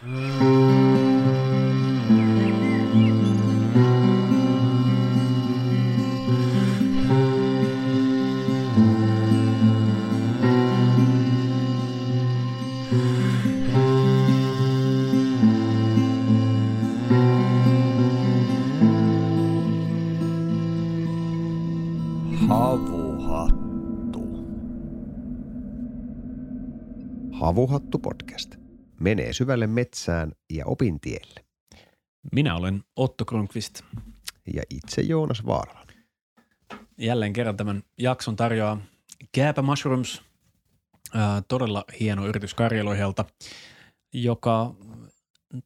Havuhattu. Havuhattu podcast. Menee syvälle metsään ja opintielle. Minä olen Otto Kronqvist. Ja itse Joonas Vaarala. Jälleen kerran tämän jakson tarjoaa Gäpä Mushrooms, todella hieno yritys Karjaloihelta, joka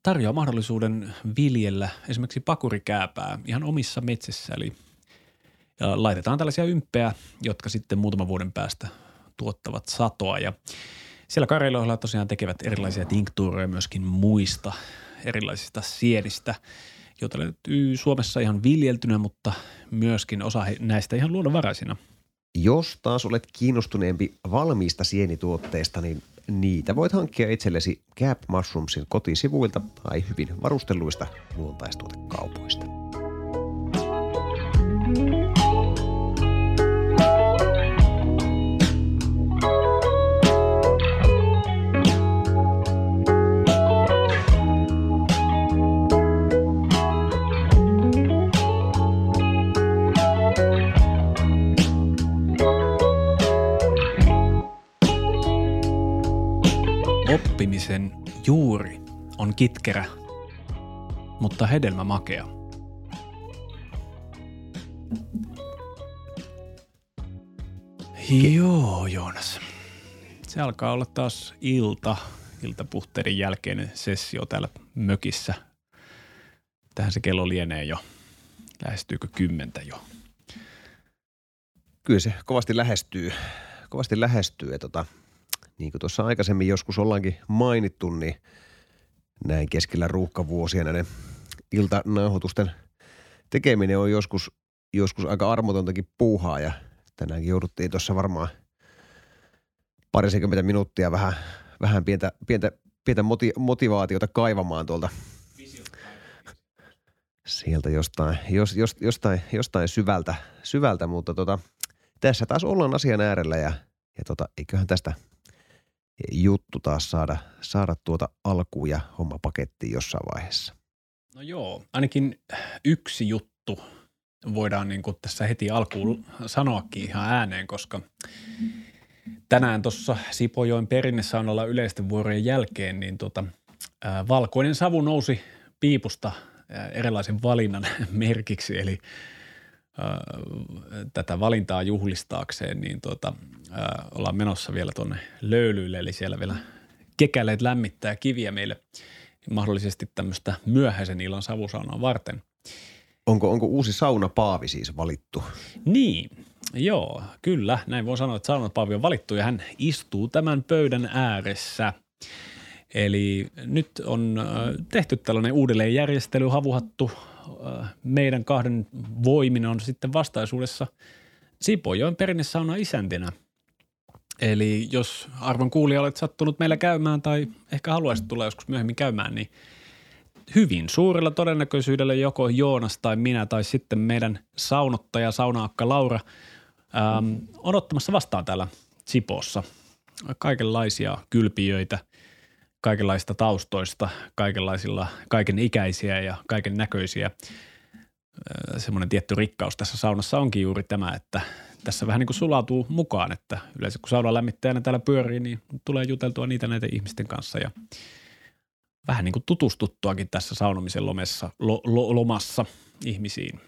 tarjoaa mahdollisuuden viljellä esimerkiksi pakurikääpää ihan omissa metsissä. Eli ja laitetaan tällaisia ymppejä, jotka sitten muutaman vuoden päästä tuottavat satoa. Ja siellä Karjaloihella tosiaan tekevät erilaisia tinktuureja myöskin muista erilaisista sienistä, joita löytyy Suomessa ihan viljeltynä, mutta myöskin osa näistä ihan luonnonvaraisina. Jos taas olet kiinnostuneempi valmiista sienituotteista, niin niitä voit hankkia itsellesi Gap Mushroomsin kotisivuilta tai hyvin varustelluista luontaistuotekaupoista. On kitkerä, mutta hedelmä makea. Joo, Joonas. Se alkaa olla taas ilta, iltapuhteiden jälkeinen sessio täällä mökissä. Tähän se kello lienee jo. Lähestyykö kymmentä jo? Kyllä se kovasti lähestyy, kovasti lähestyy ja tota, niin kuin tuossa aikaisemmin joskus ollaankin mainittu, niin näin keskellä ruuhkavuosia näiden iltanauhoitusten tekeminen on joskus, joskus aika armotontakin puuhaa ja tänäänkin jouduttiin tuossa varmaan parisenkymmentä minuuttia vähän, vähän pientä, pientä, pientä moti, motivaatiota kaivamaan tuolta sieltä jostain, jos, jos, jostain, jostain syvältä, syvältä, mutta tota, tässä taas ollaan asian äärellä ja, ja tota, eiköhän tästä juttu taas saada, saada tuota alkuun ja homma pakettiin jossain vaiheessa. No joo, ainakin yksi juttu voidaan niin kuin tässä heti alkuun sanoakin ihan ääneen, koska tänään tuossa Sipojoen perinnesaunalla yleisten vuorojen jälkeen, niin tota, ää, valkoinen savu nousi piipusta ää, erilaisen valinnan merkiksi, eli tätä valintaa juhlistaakseen, niin tota, ää, ollaan menossa vielä tuonne löylyille, eli siellä vielä kekäleet lämmittää kiviä meille mahdollisesti tämmöistä myöhäisen illan savusaunaa varten. Onko, onko uusi saunapaavi siis valittu? Niin, joo, kyllä. Näin voi sanoa, että saunapaavi on valittu ja hän istuu tämän pöydän ääressä. Eli nyt on äh, tehty tällainen uudelleenjärjestely, havuhattu. Meidän kahden voimin on sitten vastaisuudessa. Sipojoen perinnesauna isäntinä. Eli jos arvon kuulija olet sattunut meillä käymään tai ehkä haluaisit tulla joskus myöhemmin käymään, niin hyvin suurella todennäköisyydellä joko Joonas tai minä tai sitten meidän saunottaja, saunaakka Laura ähm, on ottamassa vastaan täällä Sipossa kaikenlaisia kylpijöitä, kaikenlaista taustoista, kaikenlaisilla, kaiken ikäisiä ja kaiken näköisiä. Semmoinen tietty rikkaus tässä saunassa onkin juuri tämä, että tässä vähän niin kuin sulautuu mukaan, että yleensä kun sauna lämmittäjänä täällä pyörii, niin tulee juteltua niitä näiden ihmisten kanssa ja vähän niin kuin tutustuttuakin tässä saunomisen lomessa, lo, lo, lomassa ihmisiin.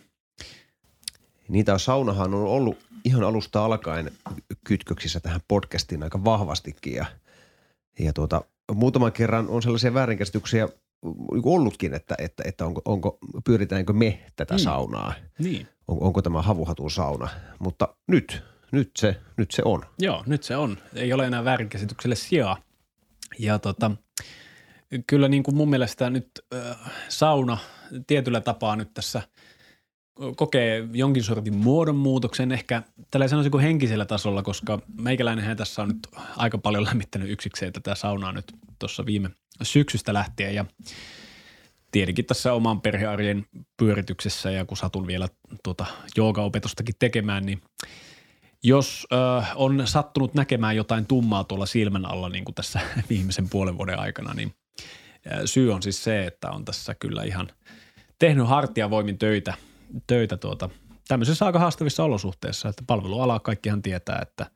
Niitä saunahan on ollut ihan alusta alkaen kytköksissä tähän podcastiin aika vahvastikin ja, ja tuota, muutaman kerran on sellaisia väärinkäsityksiä ollutkin, että, että, että onko, onko, pyöritäänkö me tätä Mm. mm. saunaa, Niin. on, onko tämä havuhatun sauna, mutta nyt, nyt se, nyt se on. Joo, nyt se on. Ei ole enää väärinkäsitykselle sijaa. Ja tota, kyllä niin kuin mun mielestä nyt äh, sauna tietyllä tapaa nyt tässä kokee jonkin sortin muodonmuutoksen, ehkä tällä sanoisin kuin henkisellä tasolla, koska meikäläinenhän tässä on nyt aika paljon lämmittänyt yksikseen tätä saunaa nyt tuossa viime syksystä lähtien. Ja tietenkin tässä oman perhearjen pyörityksessä ja kun satun vielä tuota joogaopetustakin tekemään, niin jos ö, on sattunut näkemään jotain tummaa tuolla silmän alla niin kuin tässä viimeisen puolen vuoden aikana, niin syy on siis se, että on tässä kyllä ihan tehnyt hartiavoimin töitä, töitä tuota, tämmöisissä aika haastavissa olosuhteissa, että palveluala kaikkihan tietää, että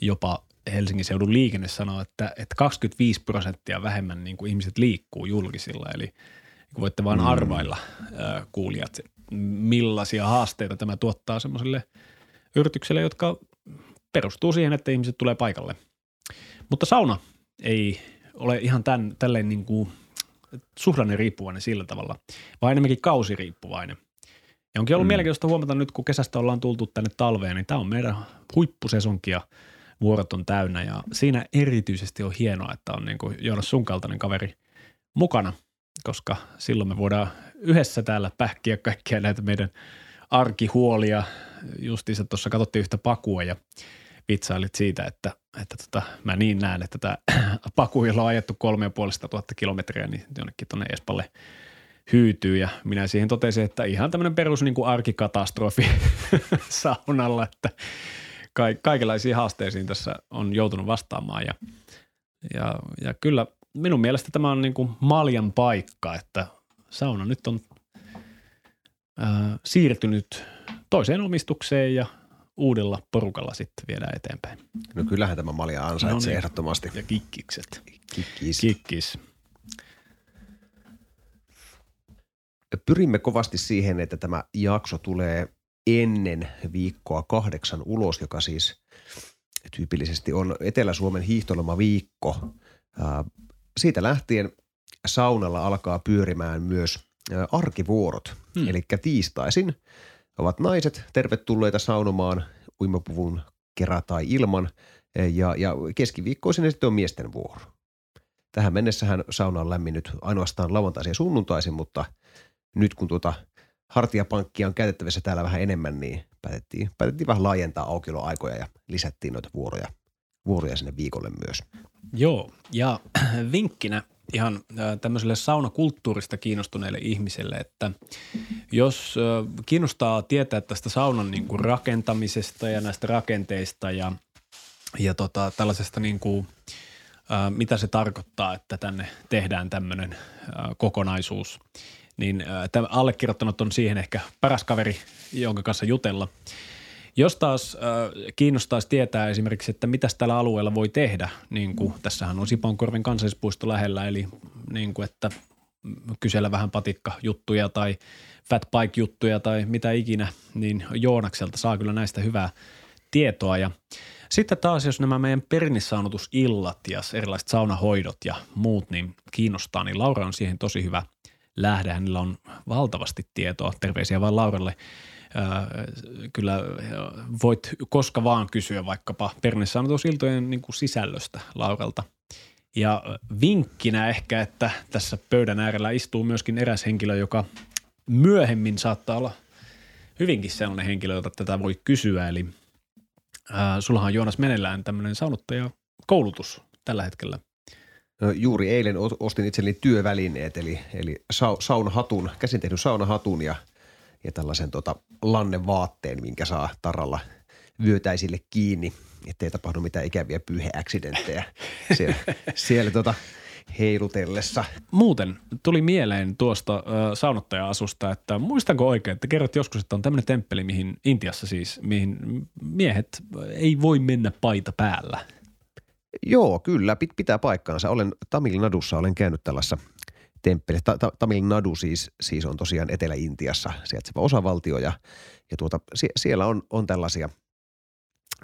jopa Helsingin seudun liikenne sanoo, että, että 25 prosenttia vähemmän niin kuin ihmiset liikkuu julkisilla, eli niin voitte vain mm. arvailla äh, kuulijat, millaisia haasteita tämä tuottaa semmoiselle yritykselle, jotka perustuu siihen, että ihmiset tulee paikalle. Mutta sauna ei ole ihan tämän, tälleen niin kuin suhdanne riippuvainen sillä tavalla, vaan enemmänkin kausiriippuvainen. Ja onkin ollut mm. mielenkiintoista huomata nyt, kun kesästä ollaan tultu tänne talveen, niin tämä on meidän huippusesonkia vuorot on täynnä ja siinä erityisesti on hienoa, että on niin kuin Joonas sun kaltainen kaveri mukana, koska silloin me voidaan yhdessä täällä pähkiä kaikkia näitä meidän arkihuolia. Justiinsa tuossa katsottiin yhtä pakua ja vitsailit siitä, että, että tota, mä niin näen, että tämä paku, jolla on ajettu kolme tuhatta kilometriä, niin jonnekin tuonne Espalle hyytyy ja minä siihen totesin, että ihan tämmöinen perus niin kuin arkikatastrofi saunalla, että ka- kaikenlaisiin haasteisiin tässä on joutunut vastaamaan ja, ja, ja kyllä minun mielestä tämä on niin kuin maljan paikka, että sauna nyt on ää, siirtynyt toiseen omistukseen ja uudella porukalla sitten viedään eteenpäin. No kyllähän tämä malja ansaitsee no niin. ehdottomasti. Ja kikkikset. Kikkis. Kikkis. Pyrimme kovasti siihen, että tämä jakso tulee ennen viikkoa kahdeksan ulos, joka siis tyypillisesti on Etelä-Suomen hiihtolomaviikko. Siitä lähtien saunalla alkaa pyörimään myös arkivuorot, hmm. eli tiistaisin ovat naiset tervetulleita saunomaan uimapuvun kerran tai ilman, ja, ja keskiviikkoisin sitten on miesten vuoro. Tähän mennessähän sauna on lämminnyt ainoastaan lauantaisin ja sunnuntaisin, mutta nyt kun tuota hartiapankkia on käytettävissä täällä vähän enemmän, niin päätettiin, päätettiin vähän laajentaa aukioloaikoja ja lisättiin noita vuoroja, vuoroja sinne viikolle myös. Joo, ja vinkkinä ihan tämmöiselle saunakulttuurista kiinnostuneille ihmisille, että jos kiinnostaa tietää tästä saunan niin kuin rakentamisesta ja näistä rakenteista ja, ja tota, tällaisesta niin kuin, mitä se tarkoittaa, että tänne tehdään tämmöinen kokonaisuus – niin tämä allekirjoittanut on siihen ehkä paras kaveri, jonka kanssa jutella. Jos taas äh, kiinnostaisi tietää esimerkiksi, että mitä tällä alueella voi tehdä, niin kuin tässähän on Sipoonkorven kansallispuisto lähellä, eli niin kuin, että kysellä vähän patikka-juttuja tai fat bike-juttuja tai mitä ikinä, niin Joonakselta saa kyllä näistä hyvää tietoa. Ja sitten taas, jos nämä meidän perinnisaunotusillat ja erilaiset saunahoidot ja muut niin kiinnostaa, niin Laura on siihen tosi hyvä lähde. Hänellä on valtavasti tietoa. Terveisiä vain Lauralle. kyllä voit koska vaan kysyä vaikkapa pernesanotusiltojen niin kuin sisällöstä Lauralta. Ja vinkkinä ehkä, että tässä pöydän äärellä istuu myöskin eräs henkilö, joka myöhemmin saattaa olla hyvinkin sellainen henkilö, jota tätä voi kysyä. Eli äh, sullahan on Joonas meneillään tämmöinen saunottaja koulutus tällä hetkellä – No, juuri eilen ostin itselleni työvälineet, eli, eli sa, saunahatun, käsin tehnyt saunahatun ja, ja tällaisen tota, lannevaatteen, minkä saa tarralla vyötäisille kiinni, ettei tapahdu mitään ikäviä pyyheäksidenttejä siellä, siellä tota, heilutellessa. Muuten tuli mieleen tuosta äh, saunottaja-asusta, että muistanko oikein, että kerrot joskus, että on tämmöinen temppeli, mihin Intiassa siis, mihin miehet ei voi mennä paita päällä – Joo, kyllä, pit, pitää paikkaansa. Olen Tamil Nadussa, olen käynyt tällaisessa temppelissä. Ta, ta, Tamil Nadu siis, siis on tosiaan Etelä-Intiassa sijaitseva osavaltio ja, ja tuota, sie, siellä on, on tällaisia,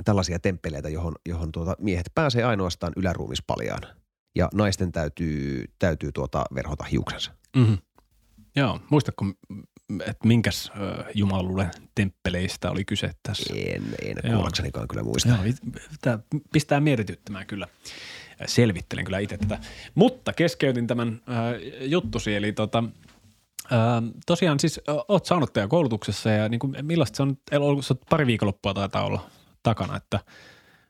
tällaisia temppeleitä, johon, johon tuota, miehet pääsee ainoastaan yläruumispaljaan ja naisten täytyy, täytyy tuota verhota hiuksensa. Mm-hmm. Joo, muistatko, että minkäs jumaluuden temppeleistä oli kyse tässä? En, en kuullaksenikaan kyllä muista. Joo, tämä pistää mietityttämään kyllä. Selvittelen kyllä itse tätä. Mutta keskeytin tämän äh, juttusi, eli tota, äh, tosiaan siis äh, oot koulutuksessa ja niin kuin, millaista se on, se pari viikonloppua taitaa olla takana, että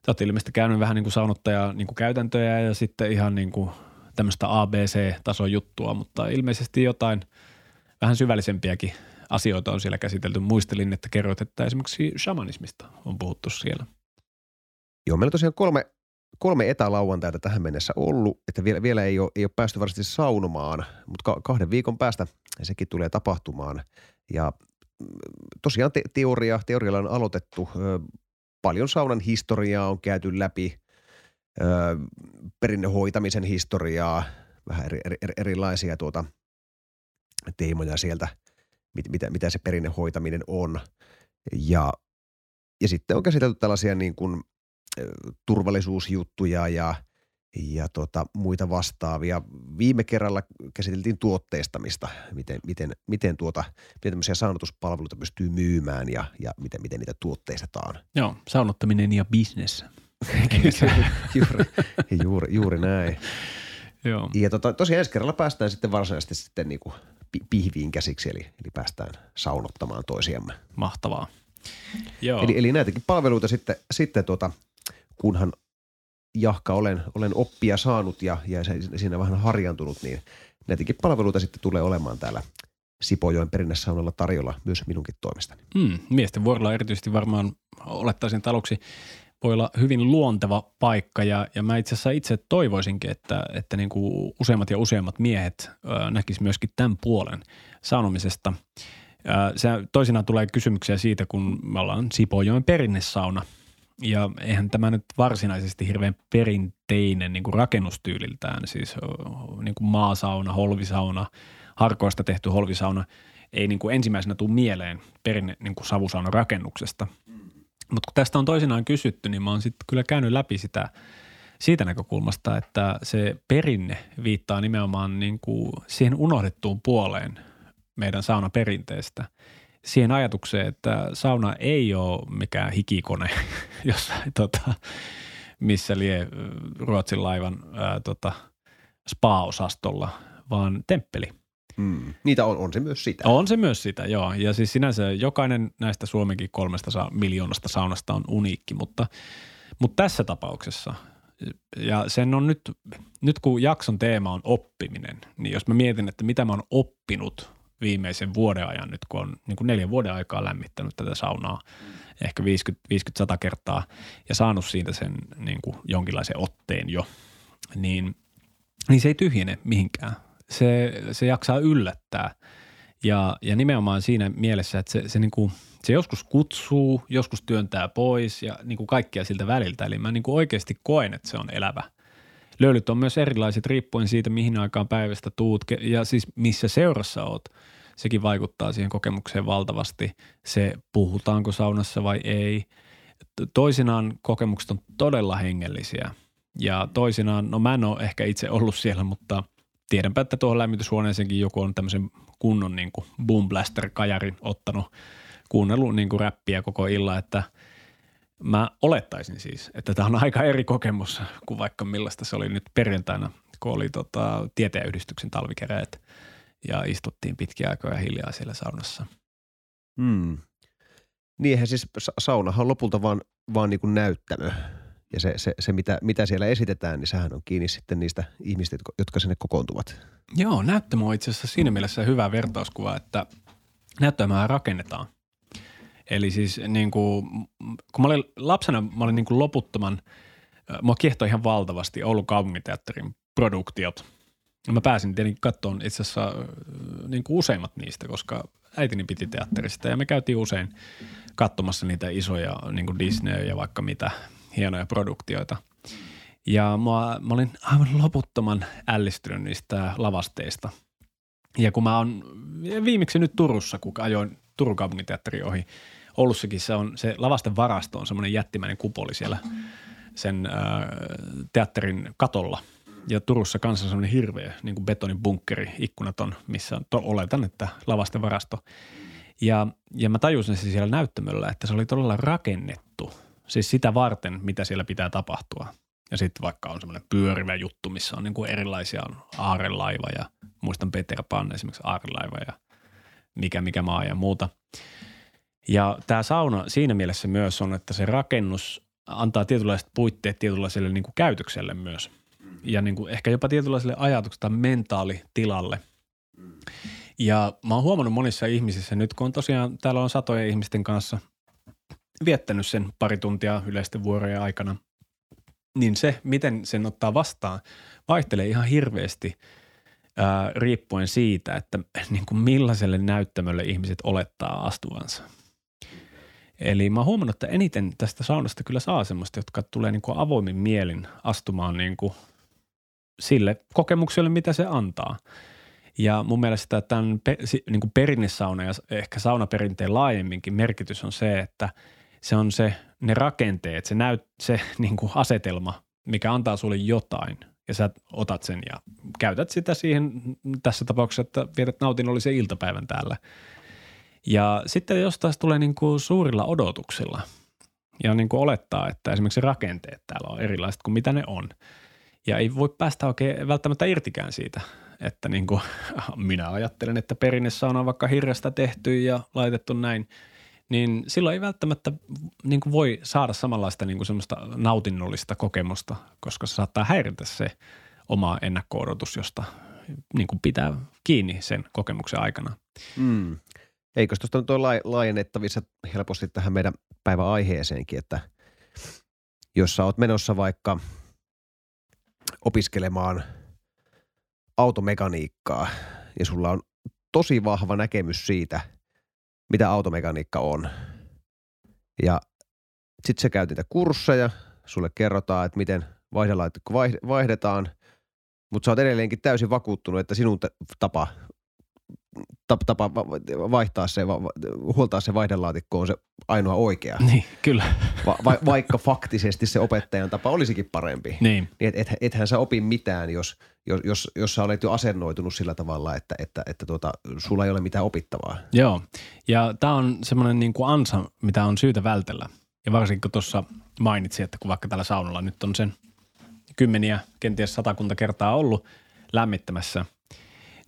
sä oot ilmeisesti käynyt vähän niin kuin saunottaja niin kuin käytäntöjä ja sitten ihan niin kuin tämmöistä ABC-tason juttua, mutta ilmeisesti jotain vähän syvällisempiäkin asioita on siellä käsitelty. Muistelin, että kerroit, että esimerkiksi shamanismista on puhuttu siellä. Joo, meillä on tosiaan kolme, kolme etälauantaita tähän mennessä ollut, että vielä, vielä ei, ole, ei ole päästy varsinaisesti saunomaan, mutta kahden viikon päästä sekin tulee tapahtumaan. Ja mm, tosiaan te- teoria, teorialla on aloitettu, paljon saunan historiaa on käyty läpi, perinnehoitamisen historiaa, vähän eri, eri, erilaisia tuota teemoja sieltä, mit, mitä, mitä se perinnehoitaminen on. Ja, ja sitten on käsitelty tällaisia niin kuin, turvallisuusjuttuja ja, ja tota, muita vastaavia. Viime kerralla käsiteltiin tuotteistamista, miten, miten, miten, tuota, miten tämmöisiä saunotuspalveluita pystyy myymään ja, ja miten, miten niitä tuotteistetaan. Joo, saunottaminen ja business. juuri, juuri, juuri näin. Joo. Ja tota, tosiaan ensi kerralla päästään sitten varsinaisesti sitten niin kuin pihviin käsiksi, eli, eli päästään saunottamaan toisiamme. Mahtavaa. Joo. Eli, eli näitäkin palveluita sitten, sitten tuota, kunhan jahka olen, olen oppia saanut ja, ja siinä vähän harjantunut, niin näitäkin palveluita sitten tulee olemaan täällä Sipojoen perinnesaunalla tarjolla myös minunkin toimestani. Mm, miesten vuorolla erityisesti varmaan olettaisin taluksi voi olla hyvin luonteva paikka ja, ja mä itse asiassa itse toivoisinkin, että, että niin kuin useammat ja useammat miehet ö, näkis myöskin tämän puolen saunomisesta. Se toisinaan tulee kysymyksiä siitä, kun me ollaan Sipojoen perinnesauna ja eihän tämä nyt varsinaisesti hirveän perinteinen niin kuin rakennustyyliltään, siis niin kuin maasauna, holvisauna, harkoista tehty holvisauna ei niin kuin ensimmäisenä tule mieleen perinne niin kuin savusaunan rakennuksesta – mutta kun tästä on toisinaan kysytty, niin mä oon sitten kyllä käynyt läpi sitä siitä näkökulmasta, että se perinne viittaa nimenomaan niin kuin siihen unohdettuun puoleen meidän saunaperinteestä. Siihen ajatukseen, että sauna ei ole mikään hikikone, jossa, tota, missä lie Ruotsin laivan ää, tota, spa-osastolla, vaan temppeli – Mm. Niitä on, on se myös sitä. On se myös sitä, joo. Ja siis sinänsä jokainen näistä Suomenkin kolmesta miljoonasta saunasta on uniikki, mutta, mutta tässä tapauksessa, ja sen on nyt, nyt kun jakson teema on oppiminen, niin jos mä mietin, että mitä mä oon oppinut viimeisen vuoden ajan nyt, kun on niin kuin neljän vuoden aikaa lämmittänyt tätä saunaa, ehkä 50-100 kertaa ja saanut siitä sen niin kuin jonkinlaisen otteen jo, niin, niin se ei tyhjene mihinkään se, se jaksaa yllättää. Ja, ja nimenomaan siinä mielessä, että se, se, niin kuin, se joskus kutsuu, joskus työntää pois ja niin kuin kaikkia siltä väliltä. Eli mä niin kuin oikeasti koen, että se on elävä. Löylyt on myös erilaiset riippuen siitä, mihin aikaan päivästä tuut ja siis missä seurassa oot. Sekin vaikuttaa siihen kokemukseen valtavasti. Se puhutaanko saunassa vai ei. Toisinaan kokemukset on todella hengellisiä ja toisinaan, no mä en ole ehkä itse ollut siellä, mutta – tiedänpä, että tuohon lämmityshuoneeseenkin joku on tämmöisen kunnon niin kuin boom blaster kajarin ottanut, kuunnellut niin kuin räppiä koko illan, että mä olettaisin siis, että tämä on aika eri kokemus kuin vaikka millaista se oli nyt perjantaina, kun oli tota, tieteenyhdistyksen talvikeräät ja istuttiin pitkiä aikoja hiljaa siellä saunassa. Hmm. Niin eihän siis saunahan on lopulta vaan, vaan niin kuin näyttämö ja se, se, se mitä, mitä siellä esitetään, niin sehän on kiinni sitten niistä ihmistä, jotka sinne kokoontuvat. Joo, näyttämö on itse asiassa siinä mielessä hyvä vertauskuva, että näyttämää rakennetaan. Eli siis niin kuin, kun mä olin lapsena, mä olin niin kuin loputtoman, mua kiehtoi ihan valtavasti Oulun kaupunginteatterin produktiot. Ja mä pääsin tietenkin katsomaan itse asiassa niin kuin useimmat niistä, koska äitini piti teatterista ja me käytiin usein katsomassa niitä isoja niin kuin Disney ja vaikka mitä – hienoja produktioita. Ja mä, mä olin aivan loputtoman ällistynyt niistä lavasteista. Ja kun mä oon viimeksi nyt Turussa, kun ajoin Turun kaupunginteatteri ohi, Oulussakin se on, se lavasten varasto on semmoinen jättimäinen kupoli siellä sen äh, teatterin katolla. Ja Turussa kanssa semmoinen hirveä niin kuin betonin bunkkeri, ikkunaton, missä on, to, oletan, että lavasten varasto. Ja, ja mä tajusin se siellä näyttämöllä, että se oli todella rakennettu – Siis sitä varten, mitä siellä pitää tapahtua. Ja sitten vaikka on semmoinen pyörivä juttu, missä on niin kuin erilaisia, on aarelaiva ja muistan Peter Pan esimerkiksi aarelaiva ja mikä mikä maa ja muuta. Ja tämä sauna siinä mielessä myös on, että se rakennus antaa tietynlaiset puitteet tietynlaiselle niin kuin käytökselle myös. ja niin kuin ehkä jopa tietynlaiselle ajatukselle tai mentaalitilalle. Ja mä oon huomannut monissa ihmisissä nyt, kun on tosiaan täällä on satojen ihmisten kanssa viettänyt sen pari tuntia yleisten vuorojen aikana, niin se, miten sen ottaa vastaan, vaihtelee ihan hirveästi ää, riippuen siitä, että niin kuin millaiselle näyttämölle ihmiset olettaa astuvansa. Eli mä oon huomannut, että eniten tästä saunasta kyllä saa semmoista, jotka tulee niin kuin avoimin mielin astumaan niin kuin sille kokemukselle, mitä se antaa. Ja mun mielestä tämän niin kuin perinnesauna ja ehkä saunaperinteen laajemminkin merkitys on se, että se on se, ne rakenteet, se, näyt, se niin kuin asetelma, mikä antaa sulle jotain ja sä otat sen ja käytät sitä siihen tässä tapauksessa, että vietät nautinnollisen iltapäivän täällä. Ja sitten jos taas tulee niin kuin suurilla odotuksilla ja niin kuin olettaa, että esimerkiksi rakenteet täällä on erilaiset kuin mitä ne on. Ja ei voi päästä oikein välttämättä irtikään siitä, että niin kuin minä ajattelen, että perinnesauna on vaikka hirrestä tehty ja laitettu näin, niin silloin ei välttämättä niin kuin voi saada samanlaista niin kuin semmoista nautinnollista kokemusta, koska se saattaa häiritä se oma ennakko-odotus, josta niin kuin pitää kiinni sen kokemuksen aikana. Mm. Eikö tuosta nyt ole laajennettavissa helposti tähän meidän päivän aiheeseenkin, että jos sä oot menossa vaikka opiskelemaan automekaniikkaa ja sulla on tosi vahva näkemys siitä, mitä automekaniikka on. Ja sitten sä käyt niitä kursseja, sulle kerrotaan, että miten vaihdelaitikko vaihdetaan, mutta sä oot edelleenkin täysin vakuuttunut, että sinun tapa tapa vaihtaa se, huoltaa se vaihdelaatikko on se ainoa oikea. Niin, kyllä. Va, va, vaikka faktisesti se opettajan tapa olisikin parempi. Niin. niin et, et, ethän sä opi mitään, jos, jos, jos, jos sä olet jo asennoitunut sillä tavalla, että, että, että tuota, sulla ei ole mitään opittavaa. Joo, ja tämä on semmoinen niin kuin ansa, mitä on syytä vältellä. Ja varsinkin kun tuossa mainitsin, että kun vaikka tällä saunalla nyt on sen kymmeniä, kenties satakunta kertaa ollut lämmittämässä –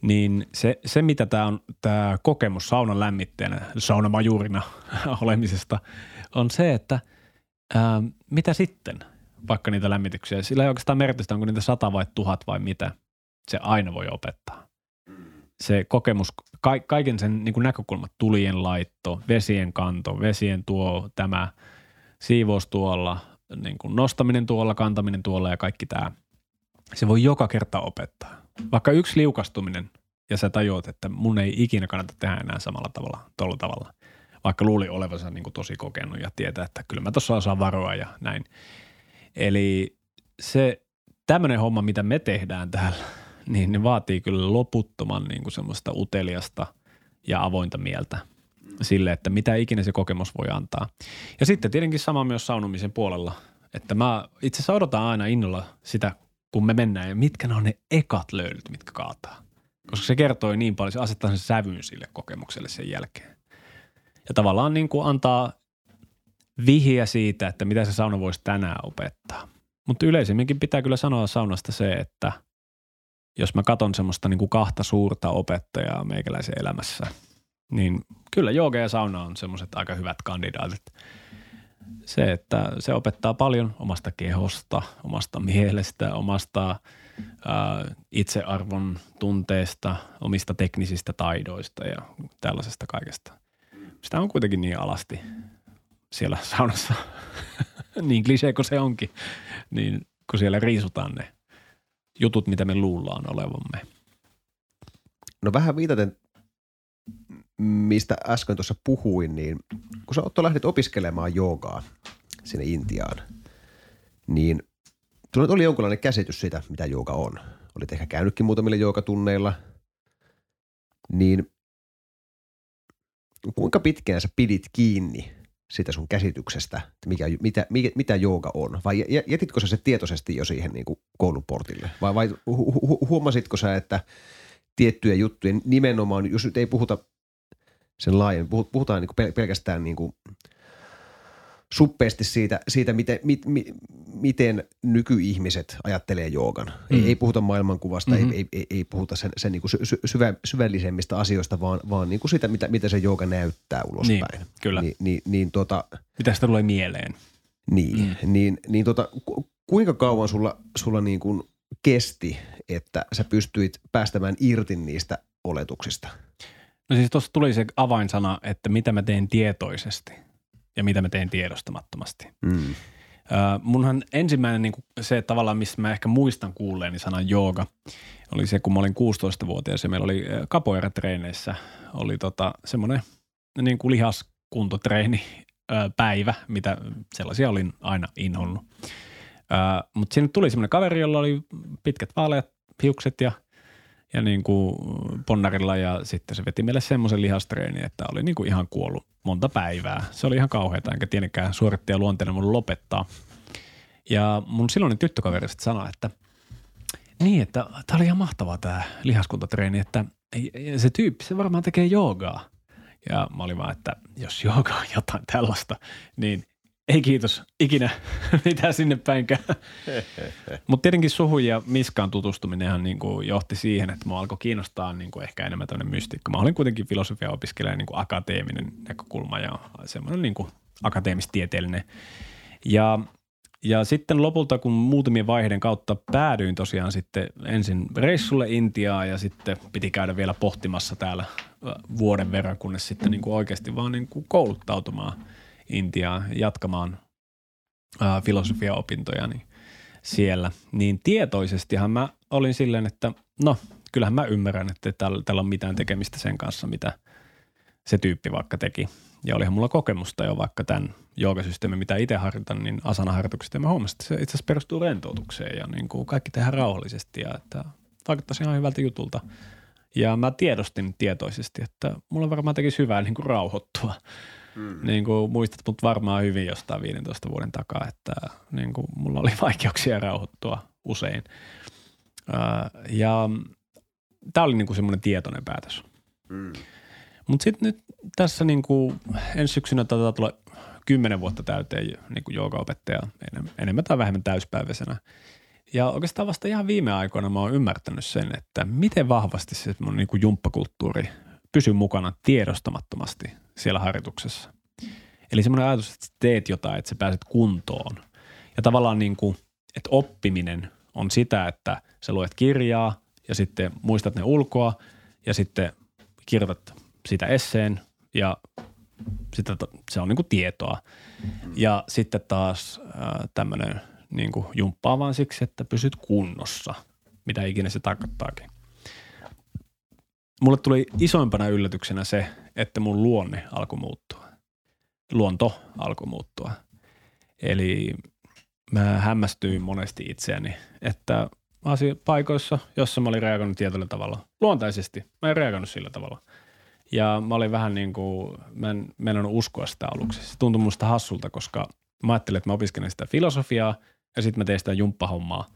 niin se, se mitä tämä on, tämä kokemus saunan lämmitteenä, saunamajuurina olemisesta, on se, että ää, mitä sitten, vaikka niitä lämmityksiä. Sillä ei oikeastaan merkitystä, onko niitä sata vai tuhat vai mitä. Se aina voi opettaa. Se kokemus, ka, kaiken sen niin kuin näkökulmat, tulien laitto, vesien kanto, vesien tuo, tämä siivous tuolla, niin kuin nostaminen tuolla, kantaminen tuolla ja kaikki tämä. Se voi joka kerta opettaa vaikka yksi liukastuminen ja sä tajuat, että mun ei ikinä kannata tehdä enää samalla tavalla, tuolla tavalla. Vaikka luuli olevansa niin kuin tosi kokenut ja tietää, että kyllä mä tuossa osaan varoa ja näin. Eli se tämmöinen homma, mitä me tehdään täällä, niin ne vaatii kyllä loputtoman niin kuin semmoista uteliasta ja avointa mieltä sille, että mitä ikinä se kokemus voi antaa. Ja sitten tietenkin sama myös saunomisen puolella, että mä itse asiassa odotan aina innolla sitä kun me mennään ja mitkä ne on ne ekat löydyt, mitkä kaataa. Koska se kertoo niin paljon, se asettaa sen sävyn sille kokemukselle sen jälkeen. Ja tavallaan niin kuin antaa vihiä siitä, että mitä se sauna voisi tänään opettaa. Mutta yleisemminkin pitää kyllä sanoa saunasta se, että jos mä katson semmoista niin kuin kahta suurta opettajaa meikäläisen elämässä, niin kyllä jooga ja sauna on semmoiset aika hyvät kandidaatit – se, että se opettaa paljon omasta kehosta, omasta mielestä, omasta ää, itsearvon tunteesta, omista teknisistä taidoista ja tällaisesta kaikesta. Sitä on kuitenkin niin alasti siellä saunassa, niin klisee kuin se onkin, niin kun siellä riisutaan ne jutut, mitä me luullaan olevamme. No vähän viitaten mistä äsken tuossa puhuin, niin kun sä Otto lähdit opiskelemaan joogaa sinne Intiaan, niin sinulla oli jonkinlainen käsitys siitä, mitä jooga on. Olit ehkä käynytkin muutamilla joogatunneilla, niin kuinka pitkään sä pidit kiinni sitä sun käsityksestä, että mikä, mitä, mikä, mitä jooga on? Vai jätitkö sä se tietoisesti jo siihen niin kuin kouluportille? Vai, vai hu, hu, huomasitko sä, että tiettyjä juttuja nimenomaan, jos nyt ei puhuta sen laajen. Puhutaan niin kuin pelkästään niin kuin suppeasti siitä, siitä miten, mit, mi, miten nykyihmiset ajattelee joogan. Mm. Ei, ei puhuta maailmankuvasta, mm-hmm. ei, ei, ei puhuta sen, sen niin kuin syvä, syvällisemmistä asioista, vaan, vaan niin kuin sitä, mitä, mitä se jooga näyttää ulospäin. Niin, kyllä. Ni, niin, niin, tota, mitä sitä tulee mieleen? Niin, mm. niin, niin tota, kuinka kauan sulla, sulla niin kuin kesti, että sä pystyit päästämään irti niistä oletuksista? No siis tuossa tuli se avainsana, että mitä mä teen tietoisesti ja mitä mä teen tiedostamattomasti. Mm. Munhan ensimmäinen niin kuin se tavallaan, missä mä ehkä muistan kuulleeni sanan jooga, oli se, kun mä olin 16-vuotias ja meillä oli kapoeiratreeneissä oli tota, semmoinen niin kuin lihaskuntotreeni päivä, mitä sellaisia olin aina inhonnut. Mutta sinne tuli semmoinen kaveri, jolla oli pitkät vaaleat hiukset ja, ja niin kuin ponnarilla ja sitten se veti meille semmoisen lihastreeni, että oli niin kuin ihan kuollut monta päivää. Se oli ihan kauheata, enkä tietenkään suorittaja luonteena mun lopettaa. Ja mun silloinen tyttökaveri sitten sanoi, että niin, että tämä oli ihan mahtavaa tämä lihaskuntatreeni, että se tyyppi, se varmaan tekee joogaa. Ja mä olin vaan, että jos jooga on jotain tällaista, niin ei kiitos ikinä mitään sinne päinkään. Mutta tietenkin suhun ja miskaan tutustuminenhan niin kuin johti siihen, että mua alkoi kiinnostaa niin kuin ehkä enemmän tämmöinen mystiikka. Mä olin kuitenkin filosofia-opiskelija niin kuin akateeminen näkökulma ja semmoinen niin kuin akateemistieteellinen. Ja ja sitten lopulta, kun muutamien vaiheiden kautta päädyin tosiaan sitten ensin reissulle Intiaan ja sitten piti käydä vielä pohtimassa täällä vuoden verran, kunnes sitten niin kuin oikeasti vaan niin kuin kouluttautumaan Intiaan jatkamaan ää, filosofiaopintoja niin siellä. Niin tietoisestihan mä olin silleen, että no kyllähän mä ymmärrän, että tällä, tällä on mitään tekemistä sen kanssa, mitä se tyyppi vaikka teki. Ja olihan mulla kokemusta jo vaikka tämän joogasysteemin, mitä itse harjoitan, niin asana-harjoituksesta. Ja mä huomasin, että se itse asiassa perustuu rentoutukseen ja niin kuin kaikki tehdään rauhallisesti ja että vaikuttaisi ihan hyvältä jutulta. Ja mä tiedostin tietoisesti, että mulla varmaan tekisi hyvää niin kuin rauhoittua. Mm. Niin kuin muistat mut varmaan hyvin jostain 15 vuoden takaa, että niin kuin mulla oli vaikeuksia rauhoittua usein. ja tämä oli niin kuin semmoinen tietoinen päätös. Mm. Mutta sitten nyt tässä niin kuin ensi syksynä taitaa tulla kymmenen vuotta täyteen niin kuin joogaopettaja enemmän tai vähemmän täyspäiväisenä. Ja oikeastaan vasta ihan viime aikoina mä oon ymmärtänyt sen, että miten vahvasti se mun niin kuin jumppakulttuuri pysyy mukana tiedostamattomasti siellä harjoituksessa. Eli semmoinen ajatus, että teet jotain, että sä pääset kuntoon. Ja tavallaan niin kuin, että oppiminen on sitä, että sä luet kirjaa ja sitten muistat ne ulkoa ja sitten kirjoitat siitä esseen ja sitä, se on niinku tietoa. Ja sitten taas äh, tämmöinen niinku jumppaa vaan siksi, että pysyt kunnossa, mitä ikinä se tarkoittaakin. Mulle tuli isoimpana yllätyksenä se, että mun luonne alkoi muuttua. Luonto alkoi muuttua. Eli mä hämmästyin monesti itseäni, että asia paikoissa, jossa mä olin reagoinut tietyllä tavalla, luontaisesti, mä en reagoinut sillä tavalla – ja mä olin vähän niin kuin, mä en mennyt uskoa sitä aluksi. Se tuntui musta hassulta, koska mä ajattelin, että mä opiskelen sitä filosofiaa ja sitten mä tein sitä jumppahommaa.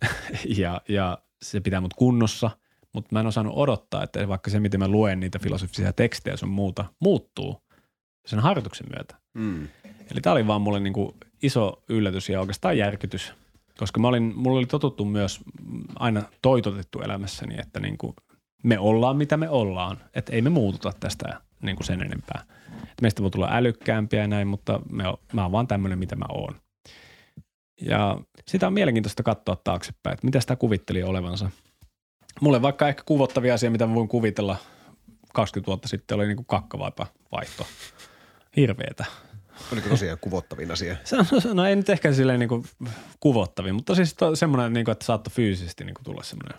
ja, ja se pitää mut kunnossa, mutta mä en osannut odottaa, että vaikka se, miten mä luen niitä filosofisia tekstejä sun muuta, muuttuu sen harjoituksen myötä. Mm. Eli tämä oli vaan mulle niin kuin iso yllätys ja oikeastaan järkytys, koska mä olin, mulla oli totuttu myös aina toitotettu elämässäni, että niin kuin me ollaan mitä me ollaan. Että ei me muututa tästä niin kuin sen enempää. Et meistä voi tulla älykkäämpiä ja näin, mutta me, mä oon vaan tämmöinen, mitä mä oon. Ja sitä on mielenkiintoista katsoa taaksepäin, että mitä sitä kuvitteli olevansa. Mulle vaikka ehkä kuvottavia asia, mitä mä voin kuvitella 20 vuotta sitten, oli niin kuin kakkavaipa vaihto. Hirveetä. Oliko tosiaan kuvottavin asia? No, no ei nyt ehkä silleen niin kuin kuvottavin, mutta siis to, semmoinen, niin kuin, että saattoi fyysisesti niin kuin tulla semmoinen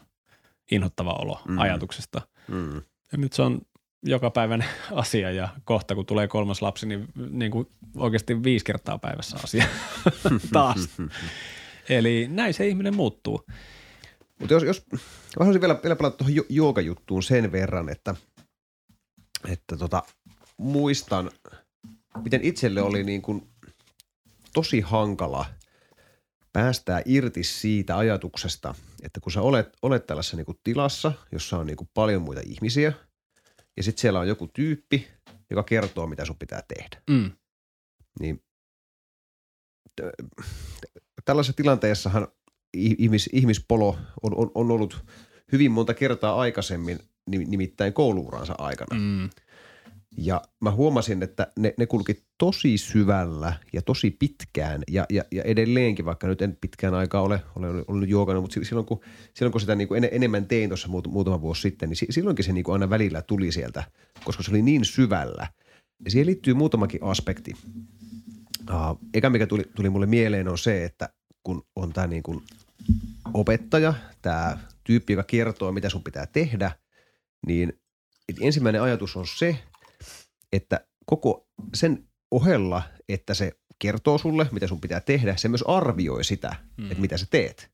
inhottava olo mm. ajatuksesta. Mm. Ja nyt se on joka päivän asia ja kohta kun tulee kolmas lapsi, niin, niin kuin oikeasti viisi kertaa päivässä asia taas. Eli näin se ihminen muuttuu. Mutta jos, jos mä haluaisin vielä, vielä palata tuohon juokajuttuun sen verran, että, että tota, muistan, miten itselle oli niin kuin tosi hankala – päästää irti siitä ajatuksesta, että kun sä olet, olet tällaisessa niin kuin tilassa, jossa on niin kuin paljon muita ihmisiä, ja sitten siellä on joku tyyppi, joka kertoo, mitä sun pitää tehdä. Mm. Niin tällaisessa tilanteessahan ihmis, ihmispolo on, on, on ollut hyvin monta kertaa aikaisemmin, nimittäin kouluuransa aikana. Mm. Ja mä huomasin, että ne, ne kulki tosi syvällä ja tosi pitkään ja, ja, ja edelleenkin, vaikka nyt en pitkään aikaa ole, ole ollut juokannut, mutta silloin kun, silloin kun sitä niin kuin en, enemmän tein tuossa muutama vuosi sitten, niin silloinkin se niin kuin aina välillä tuli sieltä, koska se oli niin syvällä. Ja siihen liittyy muutamakin aspekti. Uh, eka mikä tuli, tuli mulle mieleen on se, että kun on tämä niin kuin opettaja, tämä tyyppi, joka kertoo, mitä sun pitää tehdä, niin ensimmäinen ajatus on se, että koko sen ohella, että se kertoo sulle, mitä sun pitää tehdä, se myös arvioi sitä, mm. että mitä sä teet.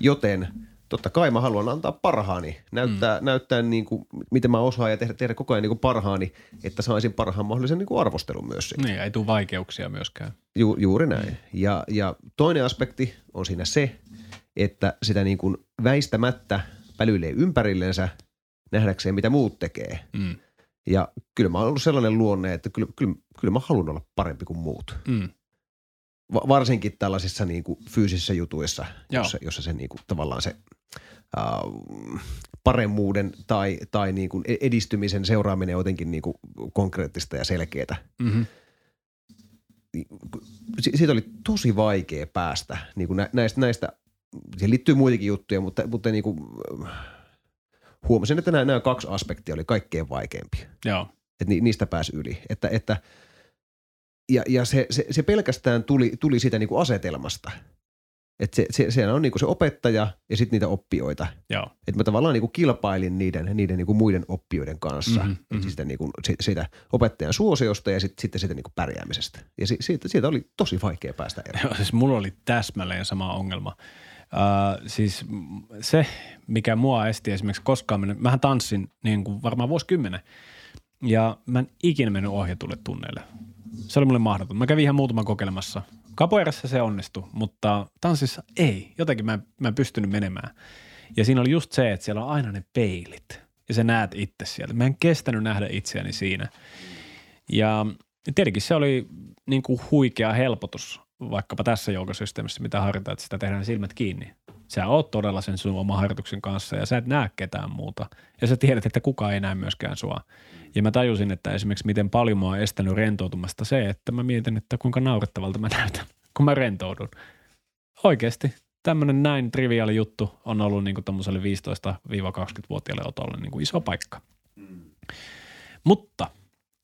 Joten totta kai mä haluan antaa parhaani, näyttää, mm. näyttää niin kuin, miten mä osaan ja tehdä, tehdä koko ajan niin kuin parhaani, että saisin parhaan mahdollisen niin kuin arvostelun myös siitä. Niin, ei tule vaikeuksia myöskään. Ju, juuri näin. Mm. Ja, ja toinen aspekti on siinä se, että sitä niin kuin väistämättä pälyilee ympärillensä nähdäkseen, mitä muut tekee. Mm. Ja kyllä mä oon ollut sellainen luonne, että kyllä, kyllä, kyllä mä haluan olla parempi kuin muut. Mm. Va- varsinkin tällaisissa niin kuin fyysisissä jutuissa, jossa, jossa se niin kuin, tavallaan se uh, paremmuuden tai, tai niin kuin e-, edistymisen seuraaminen on jotenkin niin kuin konkreettista ja selkeää. Mm-hmm. Si- siitä oli tosi vaikea päästä niin kuin näistä, näistä, siihen liittyy muitakin juttuja, mutta, mutta niin kuin, huomasin, että nämä, nämä kaksi aspektia oli kaikkein vaikeimpia. Joo. Että ni, niistä pääsi yli. Että, että, ja ja se, se, se pelkästään tuli, tuli siitä niin kuin asetelmasta. Että se, se, siellä on niin kuin se opettaja ja sitten niitä oppijoita. Joo. Että mä tavallaan niin kuin kilpailin niiden, niiden niin kuin muiden oppijoiden kanssa. Mm-hmm, mm-hmm. Sitä niin kuin, siitä opettajan suosiosta ja sit, sitten siitä niin kuin pärjäämisestä. Ja siitä, siitä oli tosi vaikea päästä eroon. Joo, siis mulla oli täsmälleen sama ongelma. Uh, siis se, mikä mua esti esimerkiksi koskaan mennyt, mähän tanssin niin kuin varmaan vuosikymmenen ja mä en ikinä mennyt ohjatulle tunneille. Se oli mulle mahdoton. Mä kävin ihan muutaman kokeilemassa. Kapoerassa se onnistui, mutta tanssissa ei. Jotenkin mä en, mä en pystynyt menemään. Ja siinä oli just se, että siellä on aina ne peilit ja sä näet itse sieltä. Mä en kestänyt nähdä itseäni siinä. Ja tietenkin se oli niin kuin huikea helpotus vaikkapa tässä joukosysteemissä, mitä harjoitetaan, että sitä tehdään silmät kiinni. Sä oot todella sen sun oman harjoituksen kanssa ja sä et näe ketään muuta. Ja sä tiedät, että kukaan ei näe myöskään sua. Ja mä tajusin, että esimerkiksi miten paljon mua on estänyt rentoutumasta se, että mä mietin, että kuinka naurettavalta mä näytän, kun mä rentoudun. Oikeasti tämmöinen näin triviaali juttu on ollut niin kuin 15-20-vuotiaalle otolle niin kuin iso paikka. Mm. Mutta –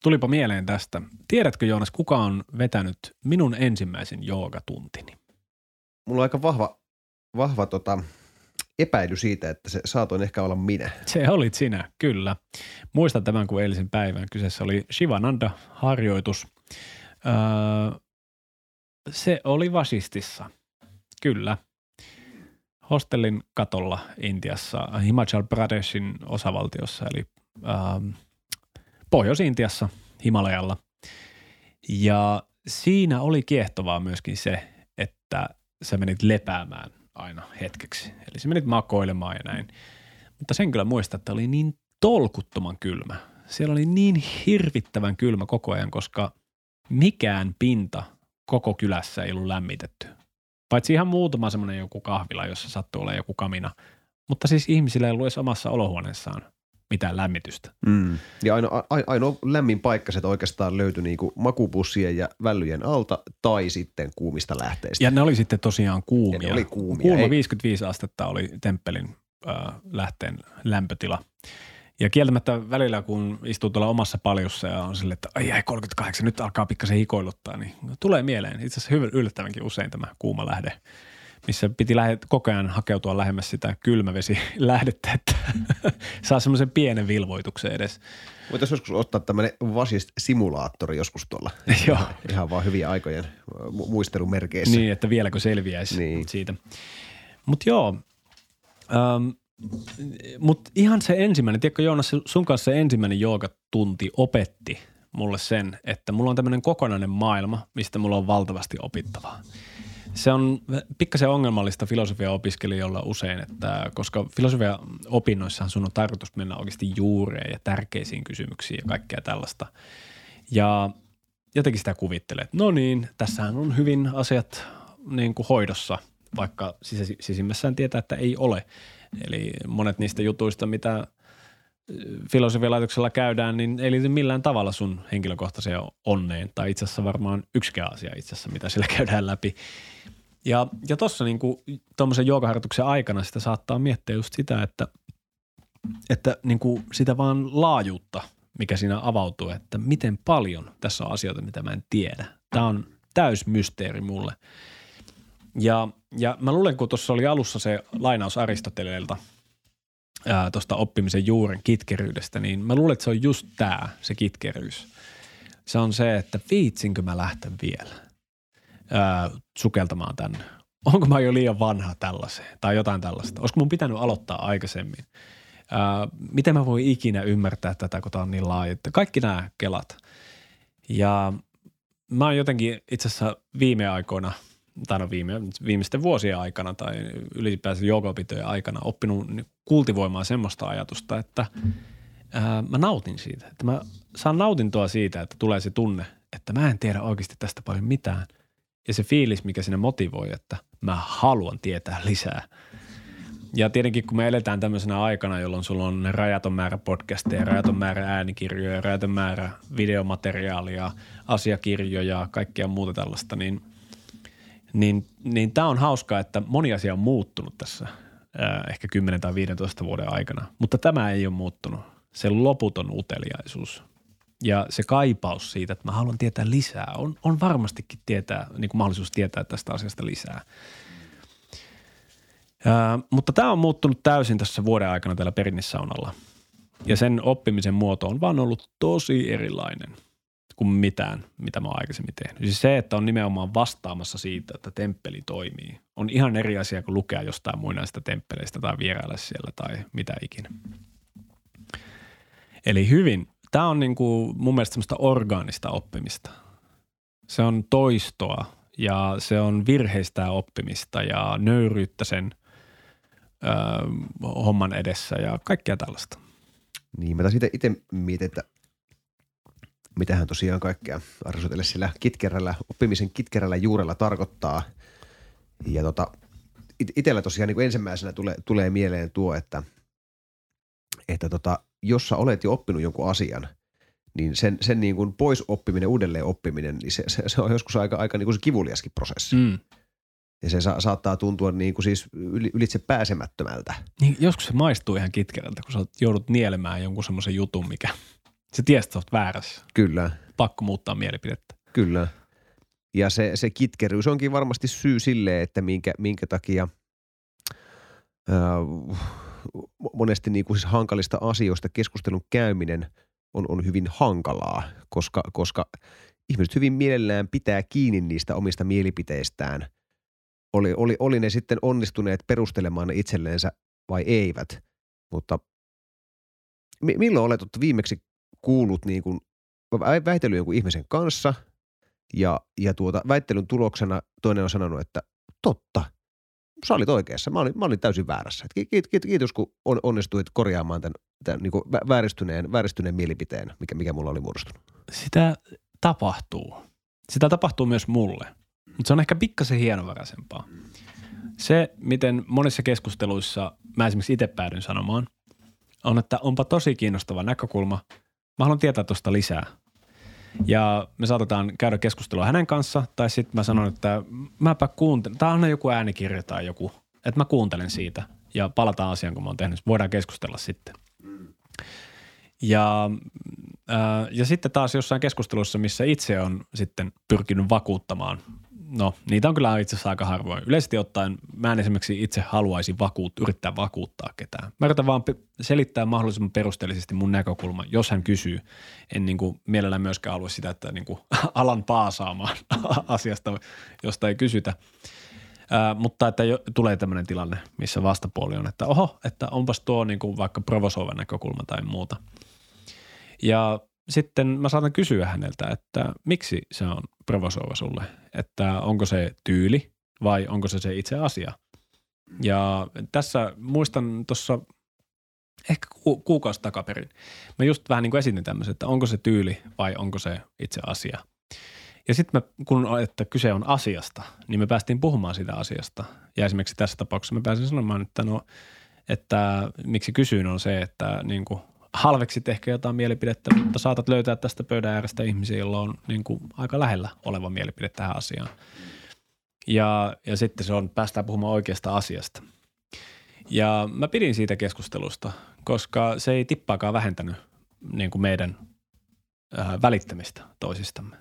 Tulipa mieleen tästä. Tiedätkö Joonas, kuka on vetänyt minun ensimmäisen joogatuntini? Mulla on aika vahva, vahva tota, epäily siitä, että se saatoin ehkä olla minä. Se olit sinä, kyllä. Muistan tämän kuin eilisen päivän. Kyseessä oli Shivananda-harjoitus. Öö, se oli Vasistissa, kyllä. Hostellin katolla Intiassa, Himachal Pradeshin osavaltiossa, eli öö, Pohjois-Intiassa, Himalajalla. Ja siinä oli kiehtovaa myöskin se, että sä menit lepäämään aina hetkeksi. Eli sä menit makoilemaan ja näin. Mutta sen kyllä muistan, että oli niin tolkuttoman kylmä. Siellä oli niin hirvittävän kylmä koko ajan, koska mikään pinta koko kylässä ei ollut lämmitetty. Paitsi ihan muutama semmoinen joku kahvila, jossa sattuu olla joku kamina. Mutta siis ihmisillä ei ollut edes omassa olohuoneessaan mitään lämmitystä. Mm. Ja ainoa, ainoa lämmin paikka se oikeastaan löytyi niinku makupussien ja vällyjen alta tai sitten kuumista lähteistä. Ja ne oli sitten tosiaan kuumia. Ja ne oli kuumia. Kuuma Ei... 55 astetta oli temppelin äh, lähteen lämpötila. Ja kieltämättä välillä, kun istuu tuolla omassa paljussa ja on silleen, että ai, ai 38, nyt alkaa pikkasen hikoiluttaa, niin tulee mieleen itse asiassa hyvin yllättävänkin usein tämä kuuma lähde missä piti lähe, koko ajan hakeutua lähemmäs sitä kylmävesilähdettä, että saa semmoisen pienen vilvoituksen edes. Voitaisiin joskus ottaa tämmöinen Vasist-simulaattori joskus tuolla. Joo. Ihan vaan hyviä aikojen muistelumerkeissä. Niin, että vieläkö selviäisi niin. siitä. Mutta joo, ähm, mutta ihan se ensimmäinen, tiedätkö Joonas, sun kanssa se ensimmäinen joogatunti opetti mulle sen, että mulla on tämmöinen kokonainen maailma, mistä mulla on valtavasti opittavaa. Se on pikkasen ongelmallista filosofia opiskelijoilla usein, että koska filosofia opinnoissahan sun on tarkoitus mennä oikeasti juureen ja tärkeisiin kysymyksiin ja kaikkea tällaista. Ja jotenkin sitä kuvittelee, että no niin, tässähän on hyvin asiat niin kuin hoidossa, vaikka sisimmässään tietää, että ei ole. Eli monet niistä jutuista, mitä filosofialaitoksella käydään, niin ei liity millään tavalla sun henkilökohtaiseen onneen. Tai itse asiassa varmaan yksikään asia itse asiassa, mitä sillä käydään läpi. Ja, ja tuossa niin tuommoisen joogaharjoituksen aikana sitä saattaa miettiä just sitä, että, että kuin sitä vaan laajuutta, mikä siinä avautuu, että miten paljon tässä on asioita, mitä mä en tiedä. Tämä on täys mysteeri mulle. Ja, ja mä luulen, kun tuossa oli alussa se lainaus Aristoteleelta tuosta oppimisen juuren kitkeryydestä, niin mä luulen, että se on just tämä, se kitkeryys. Se on se, että viitsinkö mä lähten vielä ää, sukeltamaan tänne. Onko mä jo liian vanha tällaiseen tai jotain tällaista? Olisiko mun pitänyt aloittaa aikaisemmin? Ää, miten mä voin ikinä ymmärtää tätä, kun tämä on niin laaja? Kaikki nämä kelat. Ja mä oon jotenkin itse asiassa viime aikoina – tai no viime, viimeisten vuosien aikana tai ylipäänsä joogopitojen aikana oppinut kultivoimaan semmoista ajatusta, että ää, mä nautin siitä. Että mä saan nautintoa siitä, että tulee se tunne, että mä en tiedä oikeasti tästä paljon mitään. Ja se fiilis, mikä sinne motivoi, että mä haluan tietää lisää. Ja tietenkin kun me eletään tämmöisenä aikana, jolloin sulla on rajaton määrä podcasteja, rajaton määrä äänikirjoja, rajaton määrä videomateriaalia, asiakirjoja, kaikkea muuta tällaista, niin – niin, niin tämä on hauskaa, että moni asia on muuttunut tässä ehkä 10 tai 15 vuoden aikana, mutta tämä ei ole muuttunut. Se loputon uteliaisuus ja se kaipaus siitä, että mä haluan tietää lisää, on, on varmastikin tietää, niin kuin mahdollisuus tietää tästä asiasta lisää. Äh, mutta tämä on muuttunut täysin tässä vuoden aikana täällä perinnissaunalla. Ja sen oppimisen muoto on vaan ollut tosi erilainen – kuin mitään, mitä mä oon aikaisemmin tehnyt. Siis se, että on nimenomaan vastaamassa siitä, että temppeli toimii, on ihan eri asia kuin lukea jostain muinaista temppeleistä tai vierailla siellä tai mitä ikinä. Eli hyvin, tämä on niin kuin mun mielestä semmoista orgaanista oppimista. Se on toistoa ja se on virheistä oppimista ja nöyryyttä sen ö, homman edessä ja kaikkea tällaista. Niin, mä itse mietin, että mitähän tosiaan kaikkea Arsotelle sillä kitkerällä, oppimisen kitkerällä juurella tarkoittaa. Ja tota, it- itsellä tosiaan niin kuin ensimmäisenä tulee, tulee mieleen tuo, että, että tota, jos sä olet jo oppinut jonkun asian, niin sen, sen niin kuin pois oppiminen, uudelleen oppiminen, niin se, se, se on joskus aika, aika niin kuin se kivuliaskin prosessi. Mm. Ja se sa- saattaa tuntua niin kuin siis ylitse pääsemättömältä. Niin, joskus se maistuu ihan kitkerältä, kun sä joudut nielemään jonkun semmoisen jutun, mikä se tiesi, että väärässä. Kyllä. Pakko muuttaa mielipidettä. Kyllä. Ja se, se kitkeryys onkin varmasti syy sille, että minkä, minkä takia ää, monesti niin kuin siis hankalista asioista keskustelun käyminen on, on hyvin hankalaa, koska, koska ihmiset hyvin mielellään pitää kiinni niistä omista mielipiteistään. Oli, oli, oli ne sitten onnistuneet perustelemaan itselleensä vai eivät, mutta milloin olet viimeksi kuullut niin kuin väitellyt jonkun ihmisen kanssa ja, ja tuota, väittelyn tuloksena toinen on sanonut, että totta, sä olit oikeassa, mä olin, mä olin täysin väärässä. Kiitos, kiitos kun on, onnistuit korjaamaan tämän, tämän niin kuin vääristyneen, vääristyneen mielipiteen, mikä, mikä mulla oli muodostunut. Sitä tapahtuu. Sitä tapahtuu myös mulle, mutta se on ehkä pikkasen hienovaraisempaa. Se, miten monissa keskusteluissa mä esimerkiksi itse päädyin sanomaan, on, että onpa tosi kiinnostava näkökulma – mä haluan tietää tuosta lisää. Ja me saatetaan käydä keskustelua hänen kanssa, tai sitten mä sanon, että mäpä kuuntelen, tai on joku äänikirja tai joku, että mä kuuntelen siitä ja palataan asiaan, kun mä oon tehnyt. Voidaan keskustella sitten. Ja, ää, ja sitten taas jossain keskustelussa, missä itse on sitten pyrkinyt vakuuttamaan no niitä on kyllä itse asiassa aika harvoin. Yleisesti ottaen mä en esimerkiksi itse haluaisi vakuut, yrittää vakuuttaa ketään. Mä yritän vaan selittää mahdollisimman perusteellisesti mun näkökulma, jos hän kysyy. En niin kuin mielellään myöskään halua sitä, että niin kuin alan paasaamaan asiasta, josta ei kysytä. Ää, mutta että jo, tulee tämmöinen tilanne, missä vastapuoli on, että oho, että onpas tuo niin kuin vaikka provosoiva näkökulma tai muuta. Ja sitten mä saatan kysyä häneltä, että miksi se on provosoiva sulle, että onko se tyyli vai onko se se itse asia. Ja tässä muistan tuossa ehkä ku, kuukausi takaperin. Mä just vähän niin kuin esitin tämmöisen, että onko se tyyli vai onko se itse asia. Ja sitten kun että kyse on asiasta, niin me päästiin puhumaan siitä asiasta. Ja esimerkiksi tässä tapauksessa mä pääsin sanomaan, että no, että miksi kysyin on se, että niin kuin halveksit ehkä jotain mielipidettä, mutta saatat löytää tästä pöydän äärestä ihmisiä, joilla on niin kuin aika lähellä oleva mielipide tähän asiaan. Ja, ja sitten se on, päästään puhumaan oikeasta asiasta. Ja mä pidin siitä keskustelusta, koska se ei tippaakaan vähentänyt niin kuin meidän äh, välittämistä toisistamme,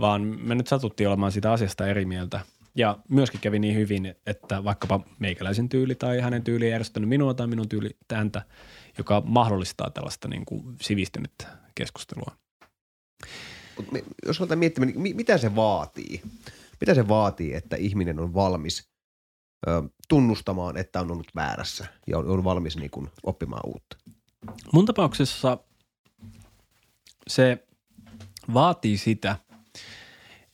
vaan me nyt satuttiin olemaan siitä asiasta eri mieltä. Ja myöskin kävi niin hyvin, että vaikkapa meikäläisen tyyli tai hänen tyyli ei järjestänyt minua tai minun tyyli häntä, joka mahdollistaa tällaista niin kuin sivistynyttä keskustelua. Mut me, jos aletaan miettimään, niin mitä se vaatii? Mitä se vaatii, että ihminen on valmis ö, tunnustamaan, että on ollut väärässä ja on, on valmis niin kuin, oppimaan uutta? Mun tapauksessa se vaatii sitä,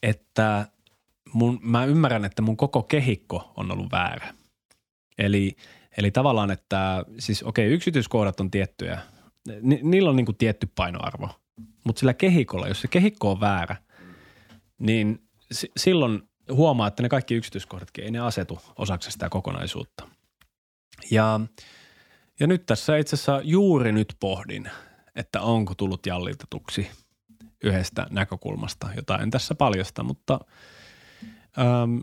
että mun, mä ymmärrän, että mun koko kehikko on ollut väärä. Eli, eli tavallaan, että siis okei, okay, yksityiskohdat on tiettyjä. Ni, niillä on niin kuin tietty painoarvo. Mutta sillä kehikolla, jos se kehikko on väärä, niin s- silloin huomaa, että ne kaikki yksityiskohdatkin ei ne asetu osaksi sitä kokonaisuutta. Ja, ja nyt tässä itse asiassa juuri nyt pohdin, että onko tullut jallitetuksi yhdestä näkökulmasta, jota en tässä paljasta, mutta äm,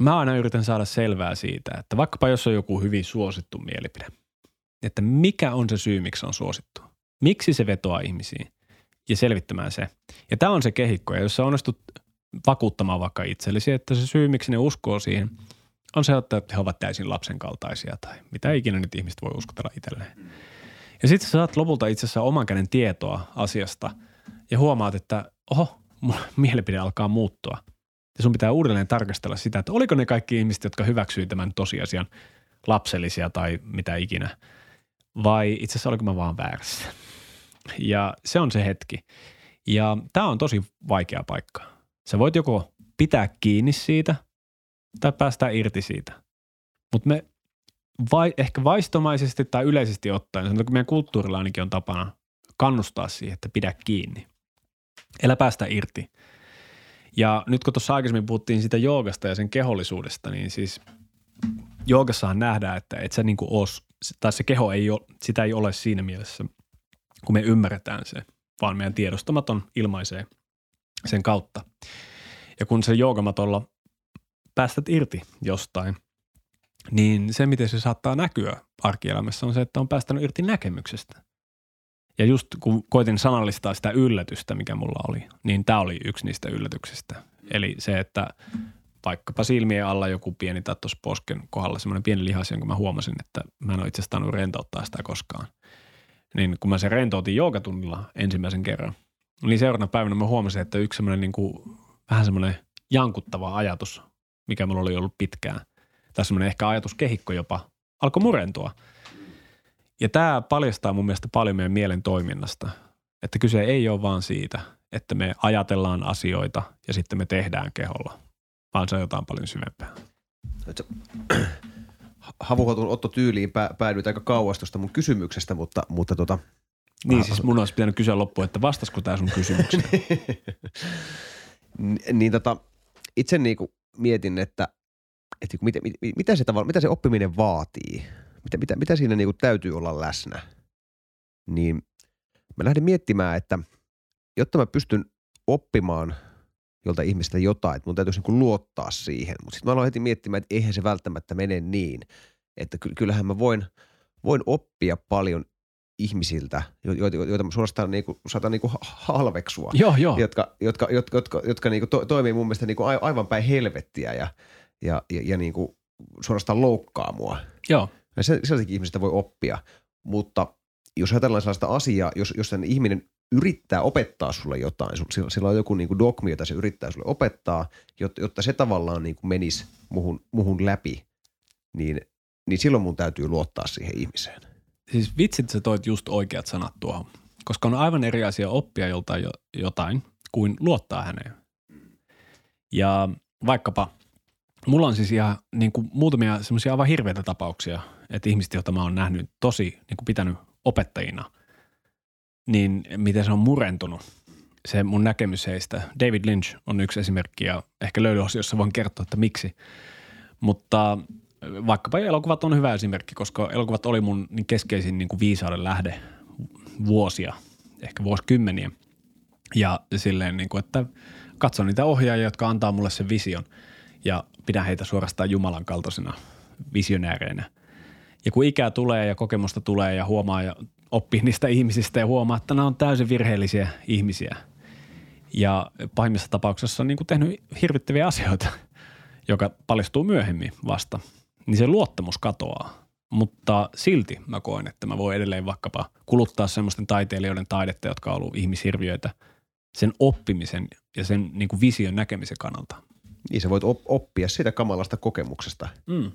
mä aina yritän saada selvää siitä, että vaikkapa jos on joku hyvin suosittu mielipide, että mikä on se syy, miksi on suosittu. Miksi se vetoaa ihmisiin ja selvittämään se. Ja tämä on se kehikko, ja jos sä onnistut vakuuttamaan vaikka itsellesi, että se syy, miksi ne uskoo siihen, on se, että he ovat täysin lapsen kaltaisia tai mitä ikinä nyt ihmiset voi uskotella itselleen. Ja sitten sä saat lopulta itse asiassa oman käden tietoa asiasta ja huomaat, että oho, mielipide alkaa muuttua. Ja sun pitää uudelleen tarkastella sitä, että oliko ne kaikki ihmiset, jotka hyväksyivät tämän tosiasian lapsellisia tai mitä ikinä, vai itse asiassa oliko mä vaan väärässä. Ja se on se hetki. Ja tämä on tosi vaikea paikka. Sä voit joko pitää kiinni siitä tai päästä irti siitä. Mutta me vai, ehkä vaistomaisesti tai yleisesti ottaen, sanotaan, kun meidän kulttuurilla ainakin on tapana kannustaa siihen, että pidä kiinni. Elä päästä irti. Ja nyt kun tuossa aikaisemmin puhuttiin siitä joogasta ja sen kehollisuudesta, niin siis joogassahan nähdään, että et sä niinku os, tai se keho ei ole, sitä ei ole siinä mielessä, kun me ymmärretään se, vaan meidän tiedostamaton ilmaisee sen kautta. Ja kun se joogamatolla päästät irti jostain, niin se, miten se saattaa näkyä arkielämässä on se, että on päästänyt irti näkemyksestä. Ja just kun koitin sanallistaa sitä yllätystä, mikä mulla oli, niin tämä oli yksi niistä yllätyksistä. Eli se, että vaikkapa silmien alla joku pieni tai tuossa posken kohdalla semmoinen pieni lihas, jonka mä huomasin, että mä en ole itse asiassa rentouttaa sitä koskaan. Niin kun mä sen rentoutin joogatunnilla ensimmäisen kerran, niin seuraavana päivänä mä huomasin, että yksi semmoinen niin vähän semmoinen jankuttava ajatus, mikä mulla oli ollut pitkään, tai semmoinen ehkä ajatuskehikko jopa, alkoi murentua. Ja tämä paljastaa mun mielestä paljon meidän mielen toiminnasta, että kyse ei ole vaan siitä, että me ajatellaan asioita ja sitten me tehdään keholla, vaan se on jotain paljon syvempää. Havuhotun Otto tyyliin pä, päädyit aika kauas tuosta mun kysymyksestä, mutta, mutta tota, Niin siis mun olisi pitänyt kysyä loppuun, että vastasko tämä sun kysymykseen? niin tota, itse niinku mietin, että, että mitä, mitä, se tavalla, mitä se oppiminen vaatii, mitä, mitä, mitä siinä niinku täytyy olla läsnä, niin mä lähdin miettimään, että jotta mä pystyn oppimaan jolta ihmistä jotain, että mun täytyisi niinku luottaa siihen, mutta sitten mä aloin heti miettimään, että eihän se välttämättä mene niin, että kyllähän mä voin, voin oppia paljon ihmisiltä, joita, joita suorastaan niinku, saatan niinku halveksua. Joo, joo. Jotka, jotka, jotka, jotka, jotka niinku to, toimii mun mielestä niinku aivan päin helvettiä ja, ja, ja, ja niinku suorastaan loukkaa mua. Joo. Sellaisenkin ihmisistä voi oppia, mutta jos ajatellaan sellaista asiaa, jos, jos sen ihminen yrittää opettaa sulle jotain, sillä, sillä on joku niinku dogmi, jota se yrittää sulle opettaa, jotta, se tavallaan niinku menisi muhun, muhun läpi, niin, niin silloin mun täytyy luottaa siihen ihmiseen siis vitsit sä toit just oikeat sanat tuohon, koska on aivan eri asia oppia joltain jotain kuin luottaa häneen. Ja vaikkapa, mulla on siis ihan niin kuin muutamia semmoisia aivan hirveitä tapauksia, että ihmiset, joita mä oon nähnyt tosi niin kuin pitänyt opettajina, niin miten se on murentunut se mun näkemys heistä. David Lynch on yksi esimerkki ja ehkä löydyosiossa voin kertoa, että miksi. Mutta vaikkapa elokuvat on hyvä esimerkki, koska elokuvat oli mun niin keskeisin niin kuin viisauden lähde vuosia, ehkä vuosikymmeniä. Ja silleen, niin kuin, että katson niitä ohjaajia, jotka antaa mulle sen vision ja pidän heitä suorastaan Jumalan kaltaisena visionääreinä. Ja kun ikää tulee ja kokemusta tulee ja huomaa ja oppii niistä ihmisistä ja huomaa, että nämä on täysin virheellisiä ihmisiä. Ja pahimmissa tapauksessa on niin kuin tehnyt hirvittäviä asioita, joka paljastuu myöhemmin vasta. Niin se luottamus katoaa. Mutta silti mä koen, että mä voin edelleen vaikkapa kuluttaa semmoisten taiteilijoiden taidetta, jotka on ollut ihmishirviöitä sen oppimisen ja sen niin kuin vision näkemisen kannalta. Niin sä voit oppia siitä kamalasta kokemuksesta. Mm.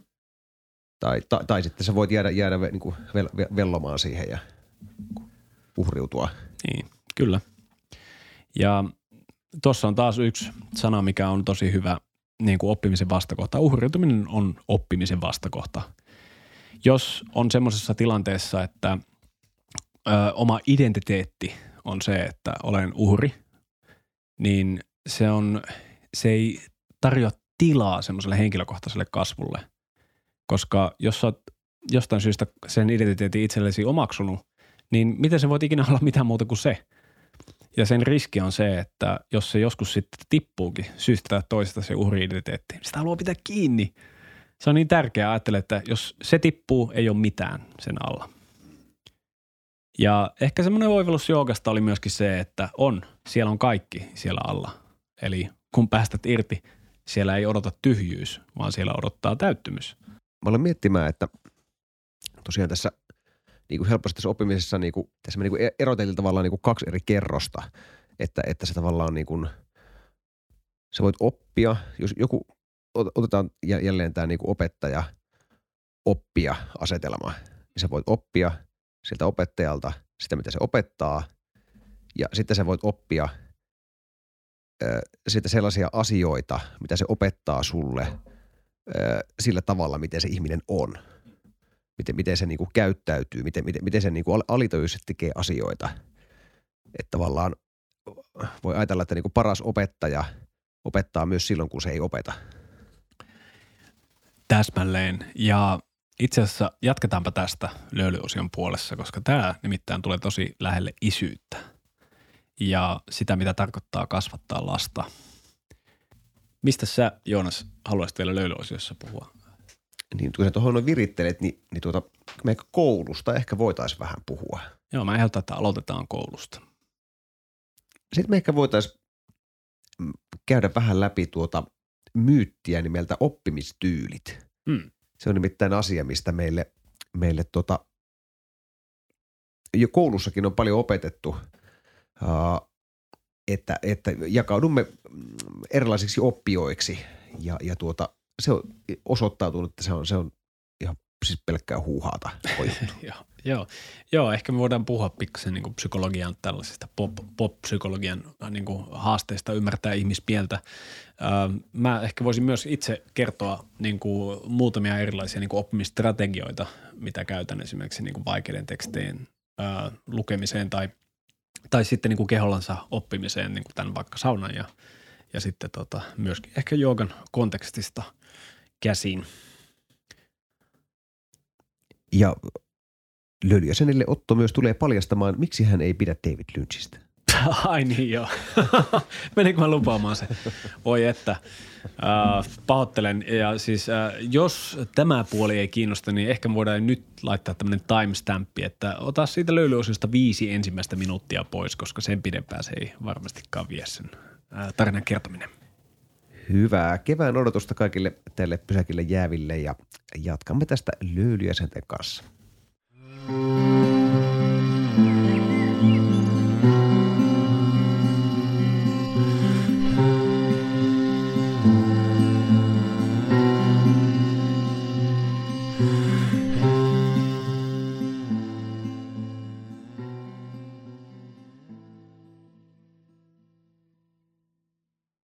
Tai, tai, tai sitten sä voit jäädä, jäädä niin kuin vel, vellomaan siihen ja uhriutua. Niin, kyllä. Ja tuossa on taas yksi sana, mikä on tosi hyvä niin kuin oppimisen vastakohta. Uhriutuminen on oppimisen vastakohta. Jos on semmoisessa tilanteessa, että ö, oma identiteetti on se, että olen uhri, niin se, on, se ei tarjoa tilaa semmoiselle henkilökohtaiselle kasvulle. Koska jos sä oot jostain syystä sen identiteetin itsellesi omaksunut, niin miten se voit ikinä olla mitään muuta kuin se? Ja sen riski on se, että jos se joskus sitten tippuukin syystä tai toisesta se uhri-identiteetti, niin sitä haluaa pitää kiinni. Se on niin tärkeää ajatella, että jos se tippuu, ei ole mitään sen alla. Ja ehkä semmoinen oivallus joogasta oli myöskin se, että on, siellä on kaikki siellä alla. Eli kun päästät irti, siellä ei odota tyhjyys, vaan siellä odottaa täyttymys. Mä olen miettimään, että tosiaan tässä niin kuin helposti tässä oppimisessa niin kuin, tässä me niin kuin eroteltiin tavallaan niin kuin kaksi eri kerrosta, että, että se tavallaan niin kuin, sä voit oppia, jos joku, otetaan jälleen tämä niin kuin opettaja oppia asetelma, niin sä voit oppia siltä opettajalta sitä, mitä se opettaa, ja sitten sä voit oppia sitten sellaisia asioita, mitä se opettaa sulle sillä tavalla, miten se ihminen on – miten, miten se niin kuin käyttäytyy, miten, miten, miten se niin kuin alitajuisesti tekee asioita. Että tavallaan voi ajatella, että niin kuin paras opettaja opettaa myös silloin, kun se ei opeta. Täsmälleen. Ja itse asiassa jatketaanpa tästä löylyosion puolessa, koska tämä nimittäin tulee tosi lähelle isyyttä ja sitä, mitä tarkoittaa kasvattaa lasta. Mistä sä, Joonas, haluaisit vielä löylyosiossa puhua? niin kun sä tuohon virittelet, niin, niin tuota, me koulusta ehkä voitaisiin vähän puhua. Joo, mä ehdotan, että aloitetaan koulusta. Sitten me ehkä voitaisiin mm, käydä vähän läpi tuota myyttiä nimeltä oppimistyylit. Hmm. Se on nimittäin asia, mistä meille, meille tota, jo koulussakin on paljon opetettu, että, että jakaudumme mm, erilaisiksi oppijoiksi ja, ja tuota, se on osoittautunut, että se on, se on ihan siis pelkkää huuhaata. joo, joo, joo, ehkä me voidaan puhua pikkasen niin psykologian tällaisista pop, pop-psykologian niin haasteista ymmärtää ihmispieltä. Äh, mä ehkä voisin myös itse kertoa niin kuin muutamia erilaisia niin kuin oppimistrategioita, mitä käytän esimerkiksi niin kuin vaikeiden tekstien äh, lukemiseen tai, tai sitten niin kuin kehollansa oppimiseen, niin kuin tämän vaikka saunan ja, ja sitten tota, myöskin ehkä joogan kontekstista – käsin. Ja Löljäsenelle Otto myös tulee paljastamaan, miksi hän ei pidä David Lynchistä. Ai niin joo. Menikö mä lupaamaan se? Voi että. Uh, pahoittelen. Ja siis uh, jos tämä puoli ei kiinnosta, niin ehkä voidaan nyt laittaa tämmöinen timestampi, että ota siitä löylyosiosta viisi ensimmäistä minuuttia pois, koska sen pidempään se ei varmastikaan vie sen uh, tarinan kertominen. Hyvää kevään odotusta kaikille tälle pysäkille jääville ja jatkamme tästä löylyjäsenten kanssa. Mm.